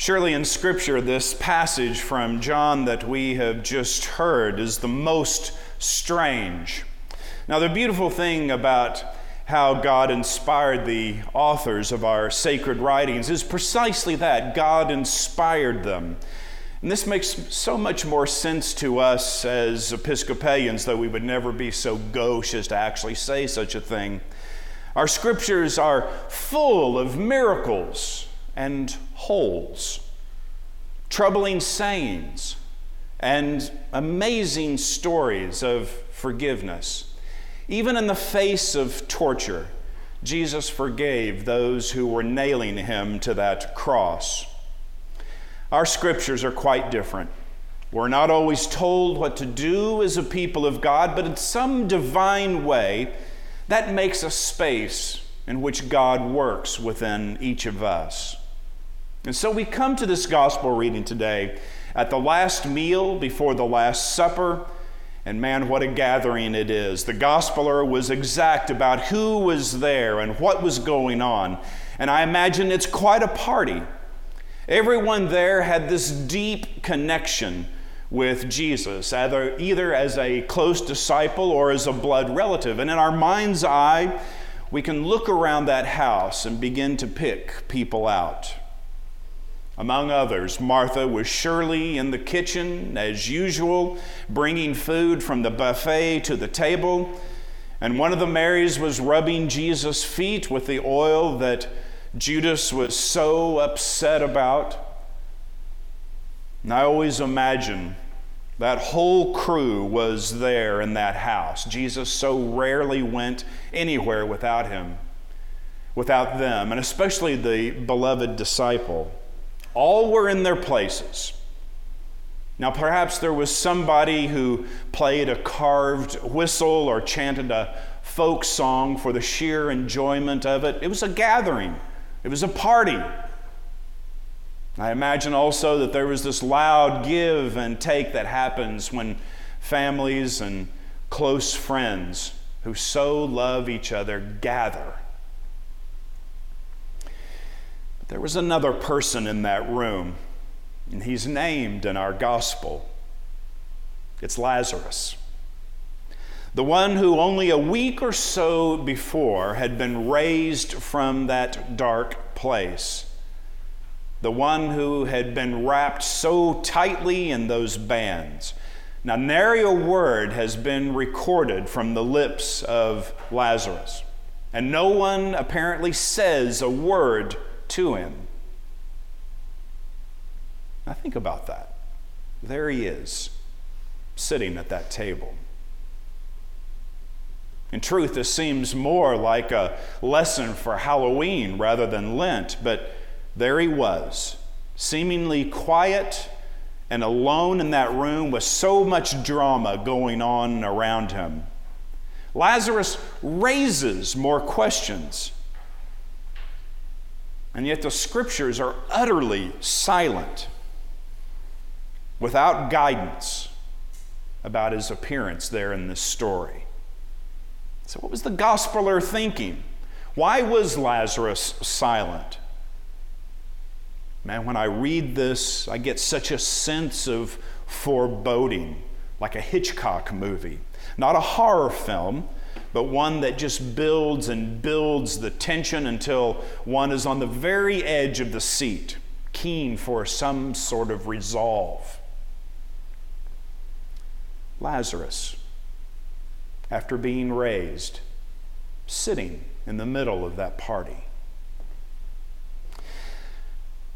Surely in Scripture, this passage from John that we have just heard is the most strange. Now, the beautiful thing about how God inspired the authors of our sacred writings is precisely that God inspired them. And this makes so much more sense to us as Episcopalians, though we would never be so gauche as to actually say such a thing. Our scriptures are full of miracles and holes, troubling sayings, and amazing stories of forgiveness. Even in the face of torture, Jesus forgave those who were nailing him to that cross. Our scriptures are quite different. We're not always told what to do as a people of God, but in some divine way, that makes a space in which God works within each of us. And so we come to this gospel reading today at the last meal before the Last Supper. And man, what a gathering it is. The gospeler was exact about who was there and what was going on. And I imagine it's quite a party. Everyone there had this deep connection with Jesus, either, either as a close disciple or as a blood relative. And in our mind's eye, we can look around that house and begin to pick people out. Among others, Martha was surely in the kitchen as usual, bringing food from the buffet to the table. And one of the Marys was rubbing Jesus' feet with the oil that Judas was so upset about. And I always imagine that whole crew was there in that house. Jesus so rarely went anywhere without him, without them, and especially the beloved disciple. All were in their places. Now, perhaps there was somebody who played a carved whistle or chanted a folk song for the sheer enjoyment of it. It was a gathering, it was a party. I imagine also that there was this loud give and take that happens when families and close friends who so love each other gather There was another person in that room, and he's named in our gospel. It's Lazarus. The one who only a week or so before had been raised from that dark place. The one who had been wrapped so tightly in those bands. Now, nary a word has been recorded from the lips of Lazarus. And no one apparently says a word to him. Now, think about that. There he is, sitting at that table. In truth, this seems more like a lesson for Halloween rather than Lent, but there he was, seemingly quiet and alone in that room with so much drama going on around him. Lazarus raises more questions. And yet the scriptures are utterly silent, without guidance about his appearance there in this story. So, what was the gospeler thinking? Why was Lazarus silent? Man, when I read this, I get such a sense of foreboding, like a Hitchcock movie. Not a horror film, but one that just builds and builds the tension until one is on the very edge of the seat, keen for some sort of resolve. Lazarus, after being raised, sitting in the middle of that party.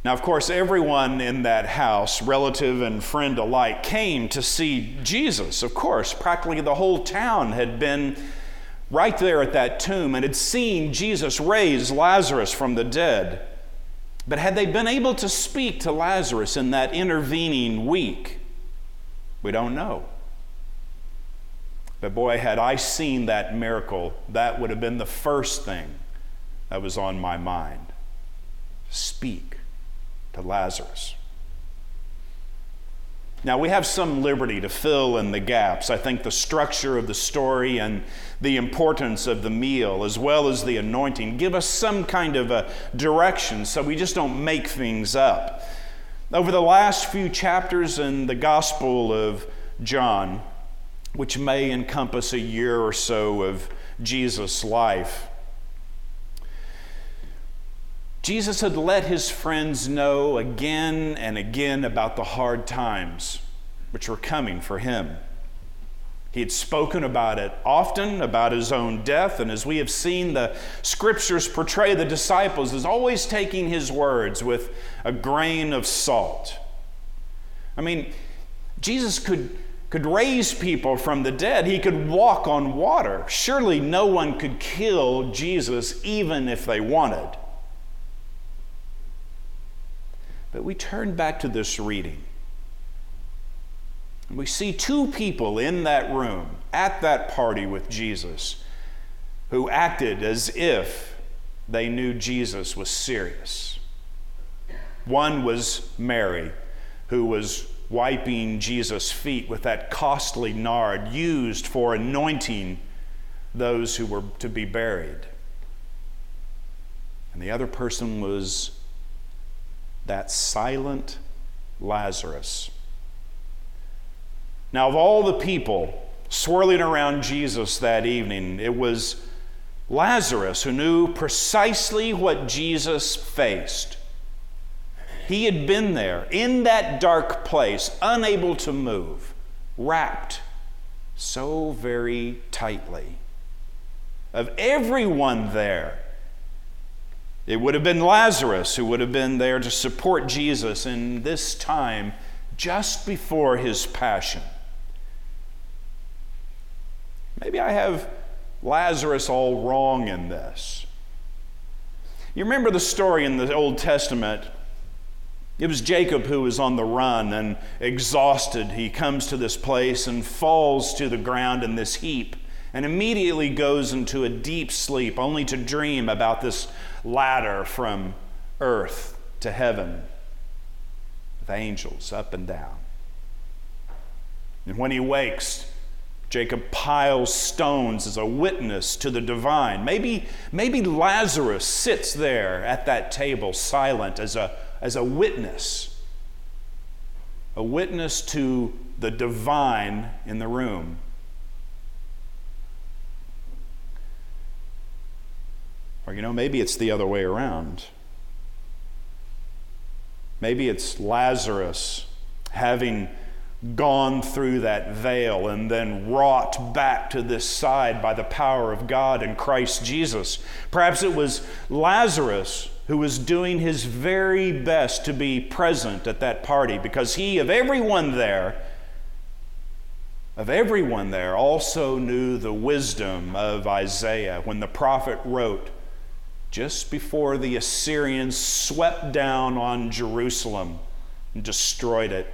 Now, of course, everyone in that house, relative and friend alike, came to see Jesus. Of course, practically the whole town had been right there at that tomb and had seen Jesus raise Lazarus from the dead. But had they been able to speak to Lazarus in that intervening week? We don't know. But boy, had I seen that miracle, that would have been the first thing that was on my mind. Speak to Lazarus. Now, we have some liberty to fill in the gaps. I think the structure of the story and the importance of the meal, as well as the anointing, give us some kind of a direction so we just don't make things up. Over the last few chapters in the Gospel of John, which may encompass a year or so of Jesus' life, Jesus had let his friends know again and again about the hard times which were coming for him. He had spoken about it often, about his own death, and as we have seen, the scriptures portray the disciples as always taking his words with a grain of salt. I mean, Jesus could, could raise people from the dead, he could walk on water. Surely no one could kill Jesus even if they wanted. But we turn back to this reading. And we see two people in that room at that party with Jesus who acted as if they knew Jesus was serious. One was Mary, who was wiping Jesus' feet with that costly nard used for anointing those who were to be buried. And the other person was that silent Lazarus. Now, of all the people swirling around Jesus that evening, it was Lazarus who knew precisely what Jesus faced. He had been there in that dark place, unable to move, wrapped so very tightly. Of everyone there, it would have been Lazarus who would have been there to support Jesus in this time just before his passion. Maybe I have Lazarus all wrong in this. You remember the story in the Old Testament? It was Jacob who was on the run and exhausted. He comes to this place and falls to the ground in this heap and immediately goes into a deep sleep, only to dream about this ladder from earth to heaven with angels up and down. And when he wakes, Jacob piles stones as a witness to the divine. Maybe, maybe Lazarus sits there at that table silent as a, as a witness, a witness to the divine in the room. Or, you know, maybe it's the other way around. Maybe it's Lazarus having gone through that veil and then wrought back to this side by the power of God and Christ Jesus. Perhaps it was Lazarus who was doing his very best to be present at that party because he, of everyone there, of everyone there, also knew the wisdom of Isaiah when the prophet wrote, just before the Assyrians swept down on Jerusalem and destroyed it.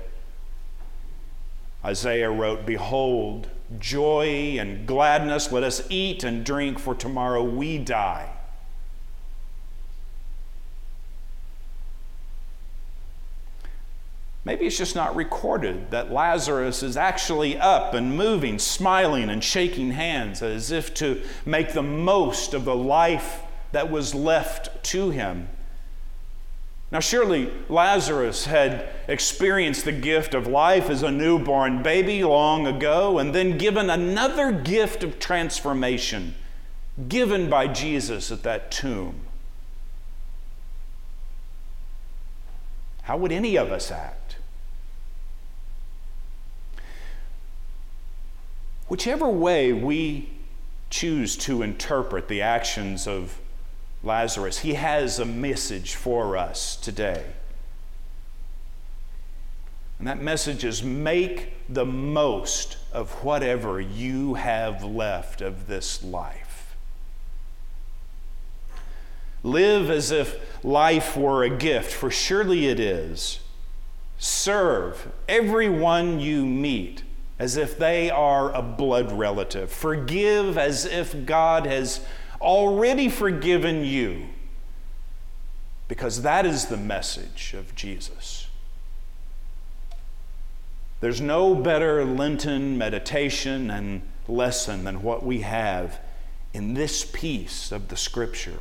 Isaiah wrote, Behold, joy and gladness, let us eat and drink, for tomorrow we die. Maybe it's just not recorded that Lazarus is actually up and moving, smiling and shaking hands as if to make the most of the life that was left to him. Now, surely Lazarus had experienced the gift of life as a newborn baby long ago, and then given another gift of transformation given by Jesus at that tomb. How would any of us act? Whichever way we choose to interpret the actions of Lazarus. He has a message for us today. And that message is make the most of whatever you have left of this life. Live as if life were a gift, for surely it is. Serve everyone you meet as if they are a blood relative. Forgive as if God has already forgiven you because that is the message of Jesus. There's no better Lenten meditation and lesson than what we have in this piece of the Scripture.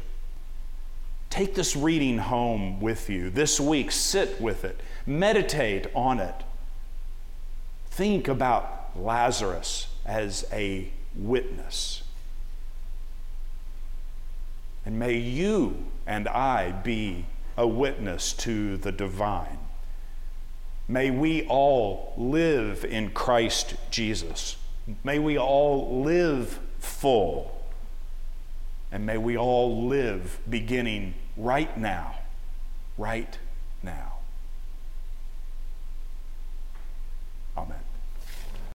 Take this reading home with you. This week, sit with it, meditate on it. Think about Lazarus as a witness. And may you and I be a witness to the divine. May we all live in Christ Jesus. May we all live full. And may we all live beginning right now, right.